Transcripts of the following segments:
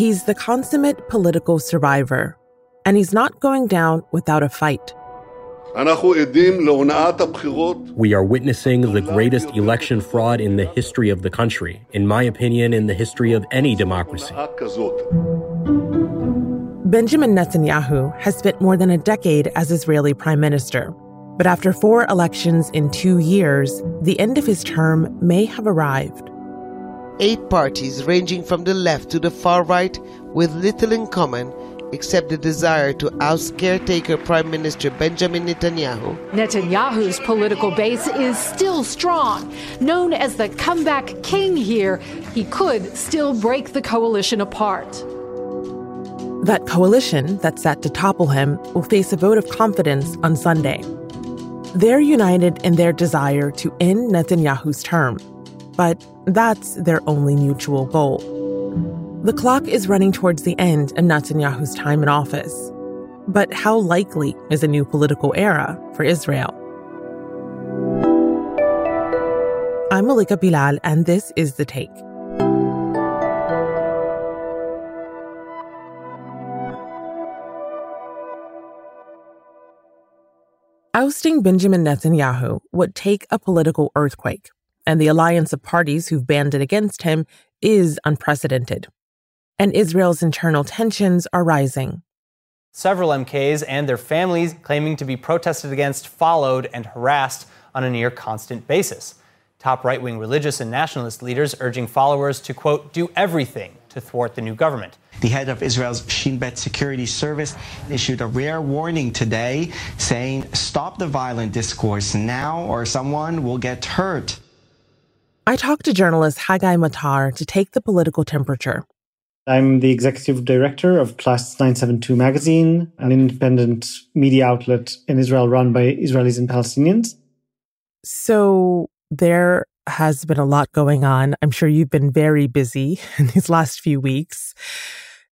He's the consummate political survivor, and he's not going down without a fight. We are witnessing the greatest election fraud in the history of the country, in my opinion, in the history of any democracy. Benjamin Netanyahu has spent more than a decade as Israeli prime minister. But after four elections in two years, the end of his term may have arrived. Eight parties, ranging from the left to the far right, with little in common, except the desire to oust caretaker Prime Minister Benjamin Netanyahu. Netanyahu's political base is still strong. Known as the comeback king here, he could still break the coalition apart. That coalition that's set to topple him will face a vote of confidence on Sunday. They're united in their desire to end Netanyahu's term, but that's their only mutual goal. The clock is running towards the end of Netanyahu's time in office. But how likely is a new political era for Israel? I'm Malika Bilal, and this is The Take. Ousting Benjamin Netanyahu would take a political earthquake, and the alliance of parties who've banded against him is unprecedented and Israel's internal tensions are rising. Several MKs and their families claiming to be protested against, followed, and harassed on a near constant basis. Top right wing religious and nationalist leaders urging followers to, quote, do everything to thwart the new government. The head of Israel's Shin Bet security service issued a rare warning today saying, stop the violent discourse now or someone will get hurt. I talked to journalist Haggai Matar to take the political temperature I'm the executive director of Plus 972 Magazine, an independent media outlet in Israel run by Israelis and Palestinians. So there has been a lot going on. I'm sure you've been very busy in these last few weeks.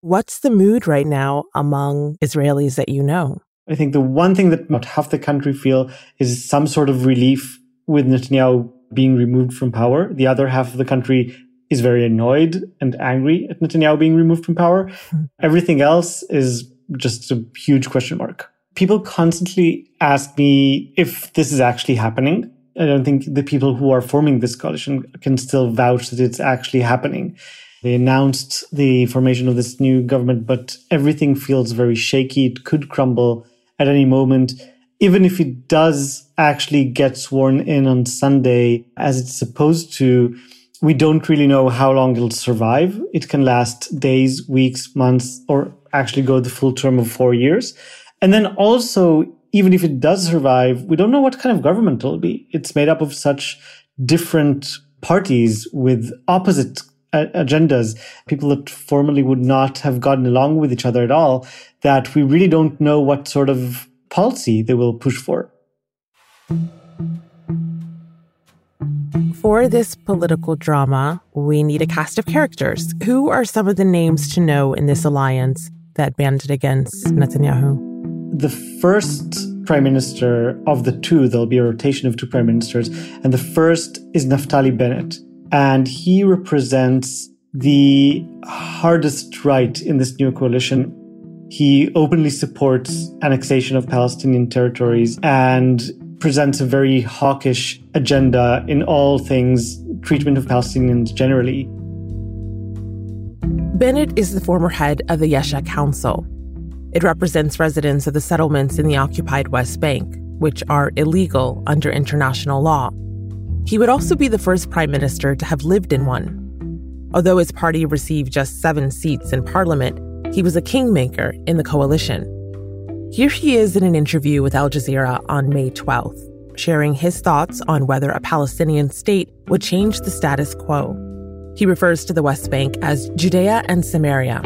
What's the mood right now among Israelis that you know? I think the one thing that about half the country feel is some sort of relief with Netanyahu being removed from power. The other half of the country is very annoyed and angry at Netanyahu being removed from power. Everything else is just a huge question mark. People constantly ask me if this is actually happening. I don't think the people who are forming this coalition can still vouch that it's actually happening. They announced the formation of this new government, but everything feels very shaky. It could crumble at any moment. Even if it does actually get sworn in on Sunday, as it's supposed to, we don't really know how long it'll survive. It can last days, weeks, months, or actually go the full term of four years. And then also, even if it does survive, we don't know what kind of government it'll be. It's made up of such different parties with opposite uh, agendas, people that formerly would not have gotten along with each other at all, that we really don't know what sort of policy they will push for. For this political drama, we need a cast of characters. Who are some of the names to know in this alliance that banded against Netanyahu? The first prime minister of the two, there'll be a rotation of two prime ministers, and the first is Naftali Bennett. And he represents the hardest right in this new coalition. He openly supports annexation of Palestinian territories and presents a very hawkish agenda in all things treatment of Palestinians generally. Bennett is the former head of the Yesha Council. It represents residents of the settlements in the occupied West Bank, which are illegal under international law. He would also be the first prime minister to have lived in one. Although his party received just seven seats in parliament, he was a kingmaker in the coalition. Here he is in an interview with Al Jazeera on May 12th, sharing his thoughts on whether a Palestinian state would change the status quo. He refers to the West Bank as Judea and Samaria.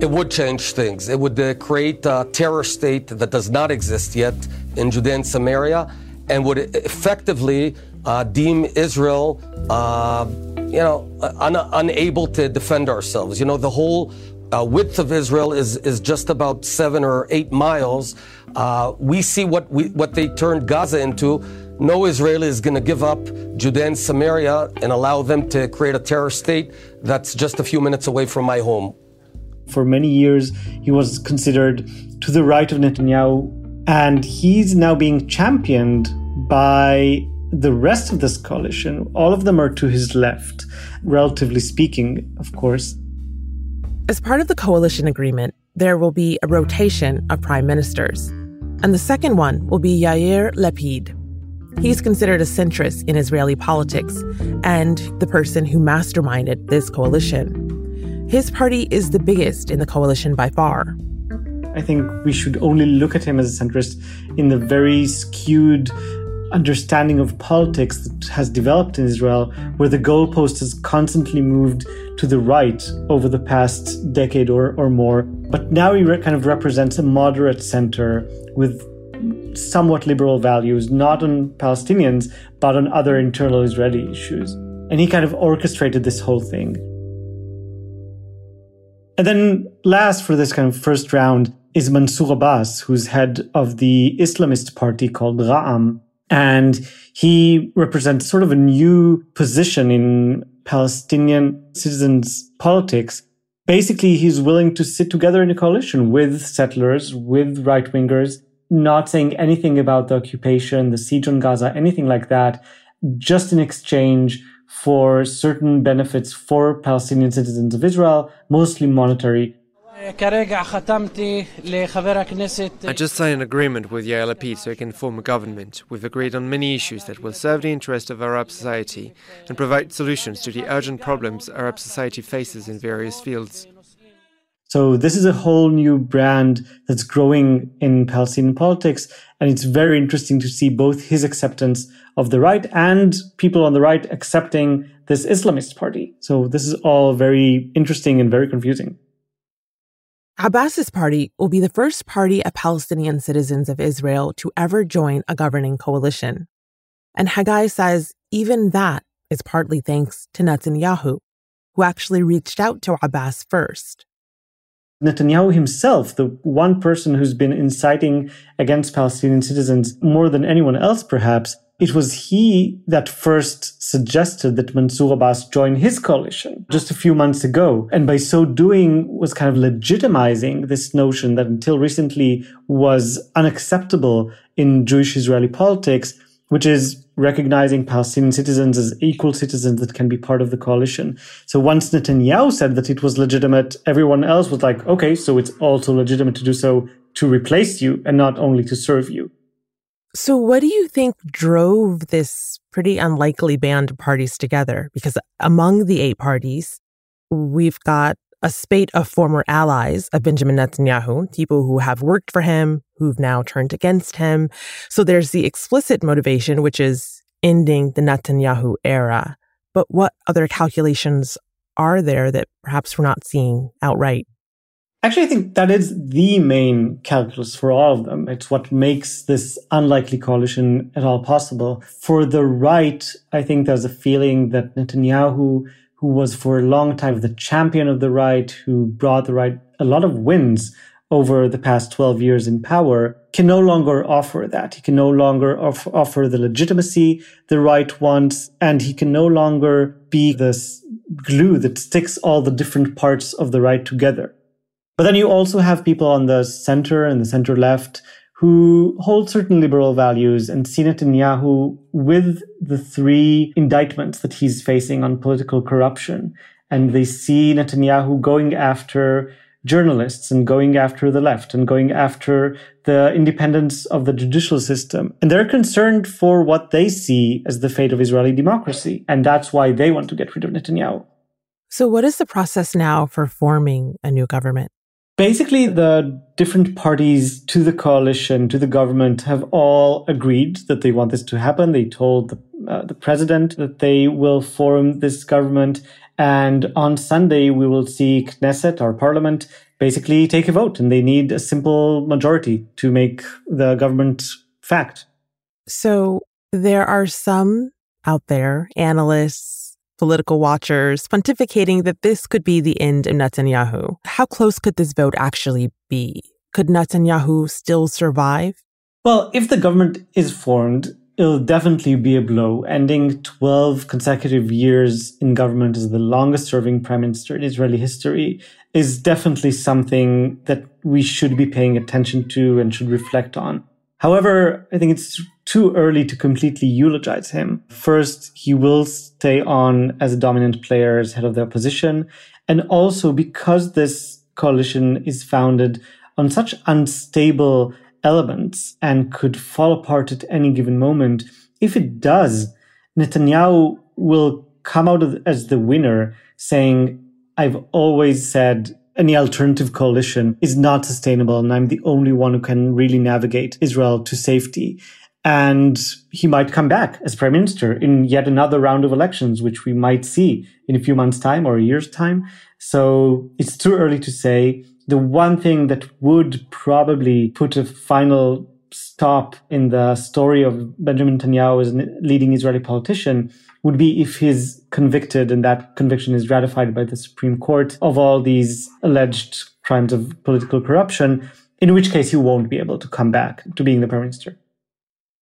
It would change things. It would uh, create a terror state that does not exist yet in Judea and Samaria and would effectively uh, deem Israel, uh, you know, un- unable to defend ourselves. You know, the whole uh, width of Israel is, is just about seven or eight miles. Uh, we see what, we, what they turned Gaza into. No Israeli is going to give up Judea and Samaria and allow them to create a terror state that's just a few minutes away from my home. For many years, he was considered to the right of Netanyahu, and he's now being championed by the rest of this coalition. All of them are to his left, relatively speaking, of course. As part of the coalition agreement, there will be a rotation of prime ministers. And the second one will be Yair Lapid. He's considered a centrist in Israeli politics and the person who masterminded this coalition. His party is the biggest in the coalition by far. I think we should only look at him as a centrist in the very skewed understanding of politics that has developed in Israel, where the goalpost has constantly moved to the right over the past decade or, or more. But now he re- kind of represents a moderate center with somewhat liberal values, not on Palestinians, but on other internal Israeli issues. And he kind of orchestrated this whole thing. And then last for this kind of first round is Mansour Abbas, who's head of the Islamist party called Ra'am. And he represents sort of a new position in Palestinian citizens' politics. Basically, he's willing to sit together in a coalition with settlers, with right wingers, not saying anything about the occupation, the siege on Gaza, anything like that, just in exchange for certain benefits for Palestinian citizens of Israel, mostly monetary. I just signed an agreement with Yair Lapid so he can form a government. We've agreed on many issues that will serve the interest of Arab society and provide solutions to the urgent problems Arab society faces in various fields. So this is a whole new brand that's growing in Palestinian politics. And it's very interesting to see both his acceptance of the right and people on the right accepting this Islamist party. So this is all very interesting and very confusing. Abbas's party will be the first party of Palestinian citizens of Israel to ever join a governing coalition. And Haggai says even that is partly thanks to Netanyahu, who actually reached out to Abbas first. Netanyahu himself, the one person who's been inciting against Palestinian citizens more than anyone else, perhaps, it was he that first suggested that Mansour Abbas join his coalition just a few months ago. And by so doing was kind of legitimizing this notion that until recently was unacceptable in Jewish Israeli politics, which is recognizing Palestinian citizens as equal citizens that can be part of the coalition. So once Netanyahu said that it was legitimate, everyone else was like, okay, so it's also legitimate to do so to replace you and not only to serve you. So, what do you think drove this pretty unlikely band of parties together? Because among the eight parties, we've got a spate of former allies of Benjamin Netanyahu, people who have worked for him, who've now turned against him. So there's the explicit motivation, which is ending the Netanyahu era. But what other calculations are there that perhaps we're not seeing outright? Actually, I think that is the main calculus for all of them. It's what makes this unlikely coalition at all possible. For the right, I think there's a feeling that Netanyahu who was for a long time the champion of the right, who brought the right a lot of wins over the past 12 years in power, can no longer offer that. He can no longer off- offer the legitimacy the right wants, and he can no longer be this glue that sticks all the different parts of the right together. But then you also have people on the center and the center left who hold certain liberal values and see Netanyahu with the three indictments that he's facing on political corruption. And they see Netanyahu going after journalists and going after the left and going after the independence of the judicial system. And they're concerned for what they see as the fate of Israeli democracy. And that's why they want to get rid of Netanyahu. So, what is the process now for forming a new government? Basically, the different parties to the coalition, to the government, have all agreed that they want this to happen. They told the, uh, the president that they will form this government. And on Sunday, we will see Knesset, our parliament, basically take a vote. And they need a simple majority to make the government fact. So there are some out there, analysts, political watchers pontificating that this could be the end of Netanyahu. How close could this vote actually be? Could Netanyahu still survive? Well, if the government is formed, it'll definitely be a blow. Ending 12 consecutive years in government as the longest serving prime minister in Israeli history is definitely something that we should be paying attention to and should reflect on. However, I think it's too early to completely eulogize him. First, he will stay on as a dominant player as head of the opposition. And also because this coalition is founded on such unstable elements and could fall apart at any given moment, if it does, Netanyahu will come out as the winner saying, I've always said any alternative coalition is not sustainable, and I'm the only one who can really navigate Israel to safety. And he might come back as prime minister in yet another round of elections, which we might see in a few months' time or a year's time. So it's too early to say. The one thing that would probably put a final stop in the story of Benjamin Netanyahu as a leading Israeli politician would be if he's convicted and that conviction is ratified by the Supreme Court of all these alleged crimes of political corruption, in which case he won't be able to come back to being the prime minister.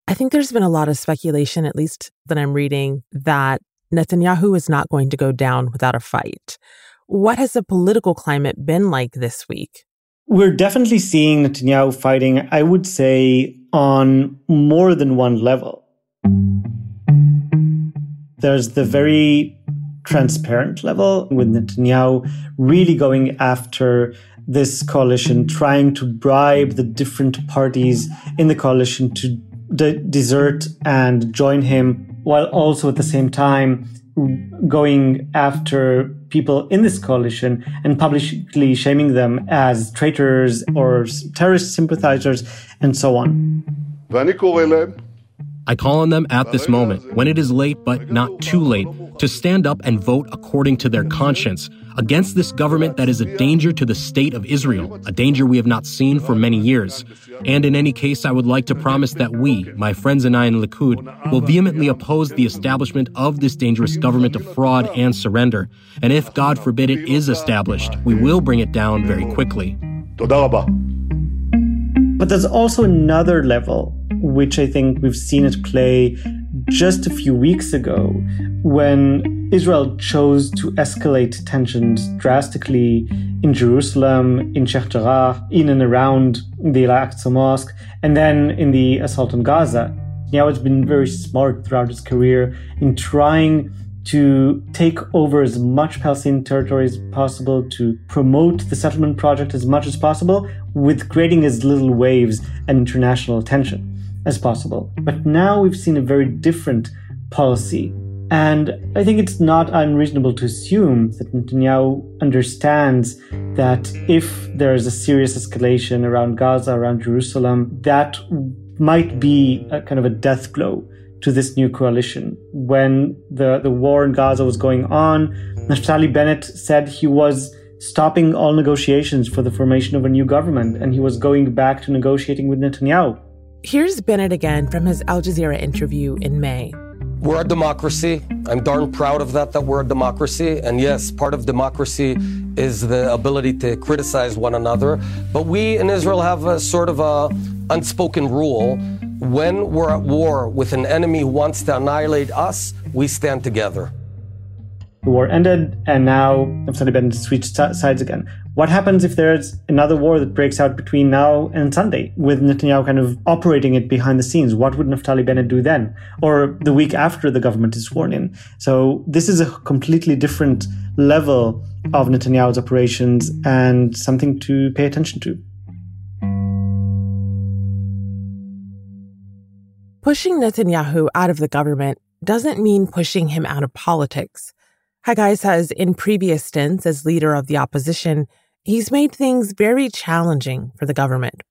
I think there's been a lot of speculation, at least that I'm reading, that Netanyahu is not going to go down without a fight. What has the political climate been like this week? We're definitely seeing Netanyahu fighting, I would say, on more than one level. There's the very transparent level with Netanyahu really going after this coalition, trying to bribe the different parties in the coalition to de- desert and join him, while also at the same time going after people in this coalition and publicly shaming them as traitors or terrorist sympathizers and so on. I call on them at this moment, when it is late but not too late, to stand up and vote according to their conscience against this government that is a danger to the state of Israel, a danger we have not seen for many years. And in any case, I would like to promise that we, my friends and I in Likud, will vehemently oppose the establishment of this dangerous government of fraud and surrender. And if, God forbid, it is established, we will bring it down very quickly. But there's also another level, which I think we've seen it play just a few weeks ago when Israel chose to escalate tensions drastically in Jerusalem, in Sheikh Jarrah, in and around the Al-Aqsa Mosque, and then in the assault on Gaza. Now it's been very smart throughout his career in trying to take over as much Palestinian territory as possible, to promote the settlement project as much as possible, with creating as little waves and international attention as possible. But now we've seen a very different policy. And I think it's not unreasonable to assume that Netanyahu understands that if there is a serious escalation around Gaza, around Jerusalem, that might be a kind of a death blow to this new coalition. When the, the war in Gaza was going on, Naftali Bennett said he was stopping all negotiations for the formation of a new government and he was going back to negotiating with Netanyahu. Here's Bennett again from his Al Jazeera interview in May. We're a democracy. I'm darn proud of that, that we're a democracy. And yes, part of democracy is the ability to criticize one another. But we in Israel have a sort of a unspoken rule when we're at war with an enemy who wants to annihilate us, we stand together. The war ended, and now Naftali Bennett switched sides again. What happens if there's another war that breaks out between now and Sunday, with Netanyahu kind of operating it behind the scenes? What would Naftali Bennett do then? Or the week after the government is sworn in? So this is a completely different level of Netanyahu's operations and something to pay attention to. Pushing Netanyahu out of the government doesn't mean pushing him out of politics. Haggai says in previous stints as leader of the opposition, he's made things very challenging for the government.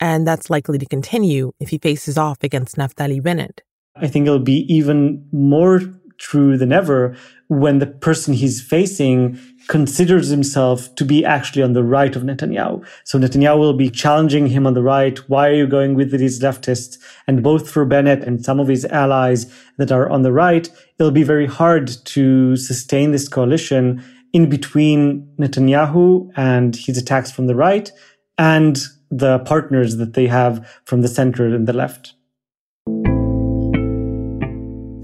And that's likely to continue if he faces off against Naftali Bennett. I think it'll be even more true than ever when the person he's facing considers himself to be actually on the right of Netanyahu. So Netanyahu will be challenging him on the right. Why are you going with these leftists? And both for Bennett and some of his allies that are on the right, it'll be very hard to sustain this coalition in between Netanyahu and his attacks from the right and the partners that they have from the center and the left.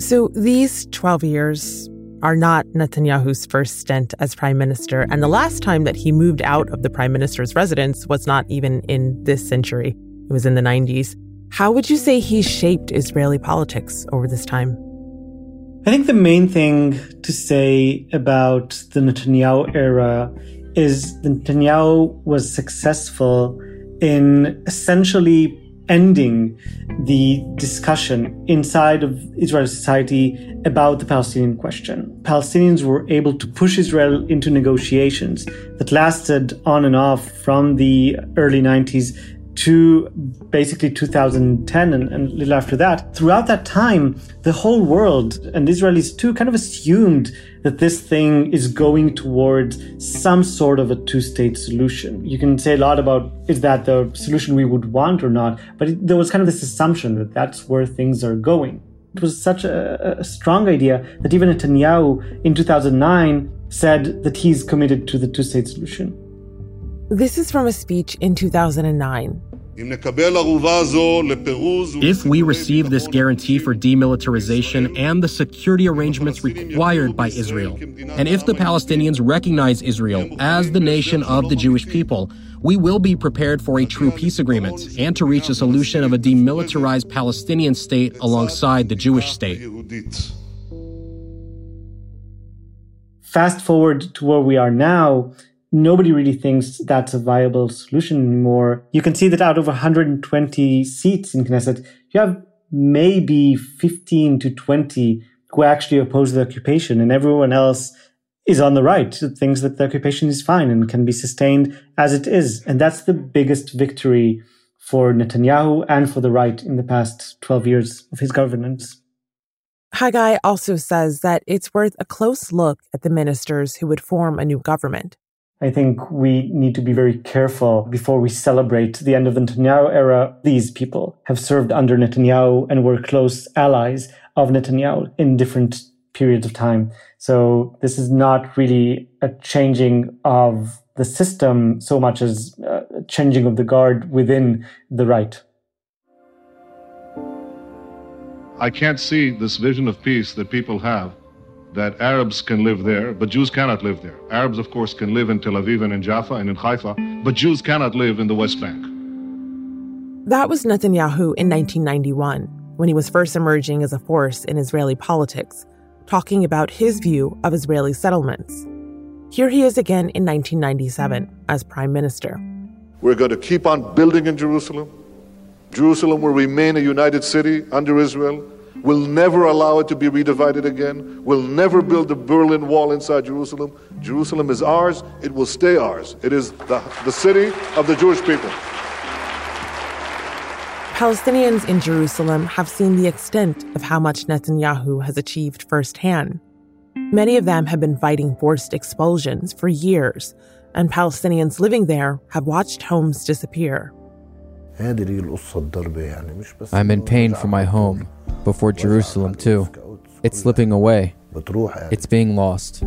So these 12 years are not Netanyahu's first stint as prime minister, and the last time that he moved out of the prime minister's residence was not even in this century. It was in the 90s. How would you say he shaped Israeli politics over this time? I think the main thing to say about the Netanyahu era is Netanyahu was successful in essentially ending the discussion inside of Israeli society about the Palestinian question. Palestinians were able to push Israel into negotiations that lasted on and off from the early 90s to basically 2010 and, and, a little after that. Throughout that time, the whole world and Israelis too kind of assumed that this thing is going towards some sort of a two-state solution. You can say a lot about is that the solution we would want or not, but it, there was kind of this assumption that that's where things are going. It was such a, a strong idea that even Netanyahu in 2009 said that he's committed to the two-state solution. This is from a speech in 2009. If we receive this guarantee for demilitarization and the security arrangements required by Israel, and if the Palestinians recognize Israel as the nation of the Jewish people, we will be prepared for a true peace agreement and to reach a solution of a demilitarized Palestinian state alongside the Jewish state. Fast forward to where we are now, nobody really thinks that's a viable solution anymore. You can see that out of 120 seats in Knesset, you have maybe 15 to 20 who actually oppose the occupation, and everyone else is on the right, thinks that the occupation is fine and can be sustained as it is. And that's the biggest victory for Netanyahu and for the right in the past 12 years of his governance. Haggai also says that it's worth a close look at the ministers who would form a new government. I think we need to be very careful before we celebrate the end of the Netanyahu era. These people have served under Netanyahu and were close allies of Netanyahu in different periods of time. So this is not really a changing of the system so much as a changing of the guard within the right. I can't see this vision of peace that people have that Arabs can live there, but Jews cannot live there. Arabs, of course, can live in Tel Aviv and in Jaffa and in Haifa, but Jews cannot live in the West Bank. That was Netanyahu in 1991, when he was first emerging as a force in Israeli politics, talking about his view of Israeli settlements. Here he is again in 1997 as prime minister. We're going to keep on building in Jerusalem. Jerusalem will remain a united city under Israel We'll never allow it to be redivided again. We'll never build the Berlin Wall inside Jerusalem. Jerusalem is ours. It will stay ours. It is the, the city of the Jewish people. Palestinians in Jerusalem have seen the extent of how much Netanyahu has achieved firsthand. Many of them have been fighting forced expulsions for years, and Palestinians living there have watched homes disappear. I'm in pain for my home, before Jerusalem, too. It's slipping away. It's being lost.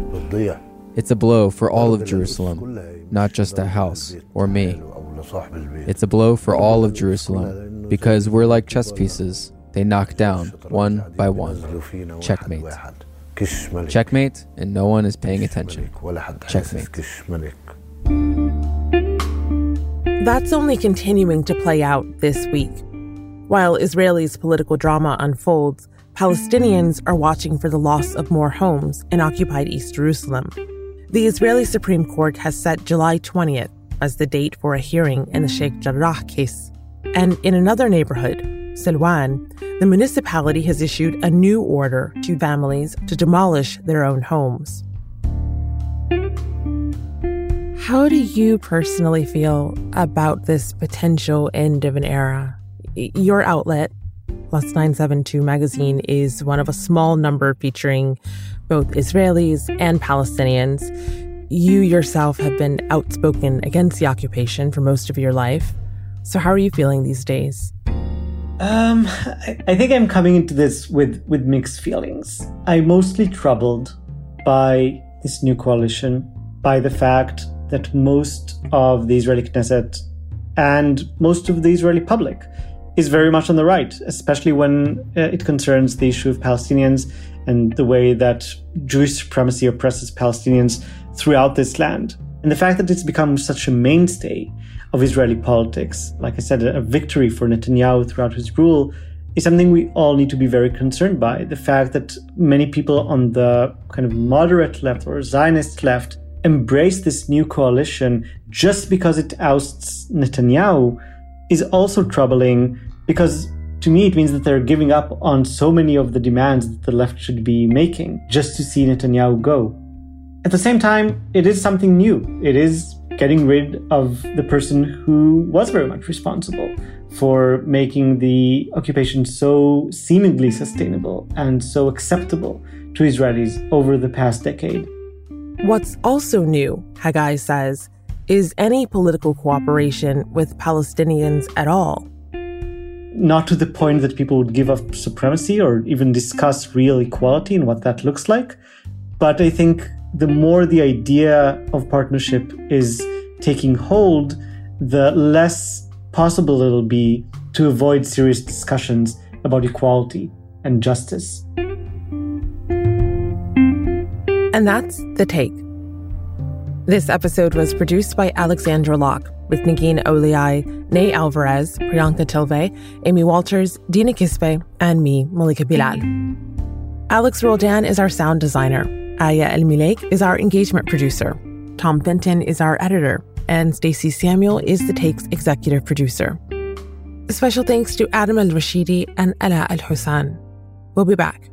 It's a blow for all of Jerusalem, not just a house or me. It's a blow for all of Jerusalem because we're like chess pieces. They knock down one by one. Checkmate. Checkmate, and no one is paying attention. Checkmate. That's only continuing to play out this week. While Israelis' political drama unfolds, Palestinians are watching for the loss of more homes in occupied East Jerusalem. The Israeli Supreme Court has set July 20th as the date for a hearing in the Sheikh Jarrah case. And in another neighborhood, Silwan, the municipality has issued a new order to families to demolish their own homes. How do you personally feel about this potential end of an era? Your outlet, Plus 972 magazine, is one of a small number featuring both Israelis and Palestinians. You yourself have been outspoken against the occupation for most of your life. So, how are you feeling these days? Um, I, think I'm coming into this with, with mixed feelings. I'm mostly troubled by this new coalition, by the fact that most of the Israeli Knesset and most of the Israeli public is very much on the right, especially when uh, it concerns the issue of Palestinians and the way that Jewish supremacy oppresses Palestinians throughout this land. And the fact that it's become such a mainstay of Israeli politics, like I said, a victory for Netanyahu throughout his rule, is something we all need to be very concerned by. The fact that many people on the kind of moderate left or Zionist left embrace this new coalition just because it ousts Netanyahu is also troubling because to me it means that they're giving up on so many of the demands that the left should be making just to see Netanyahu go. At the same time, it is something new. It is getting rid of the person who was very much responsible for making the occupation so seemingly sustainable and so acceptable to Israelis over the past decade. What's also new, Haggai says, is any political cooperation with Palestinians at all. Not to the point that people would give up supremacy or even discuss real equality and what that looks like. But I think the more the idea of partnership is taking hold, the less possible it'll be to avoid serious discussions about equality and justice. And that's The Take. This episode was produced by Alexandra Locke with Negin Owliaei, Ney Alvarez, Priyanka Tilve, Amy Walters, Dina Kesbeh, and me, Malika Bilal. Alex Roldan is our sound designer. Aya Elmileik is our engagement producer. Tom Fenton is our editor, and Stacey Samuel is the Take's executive producer. Special thanks to Adam Al Rashidi and Ella Al Hussan. We'll be back.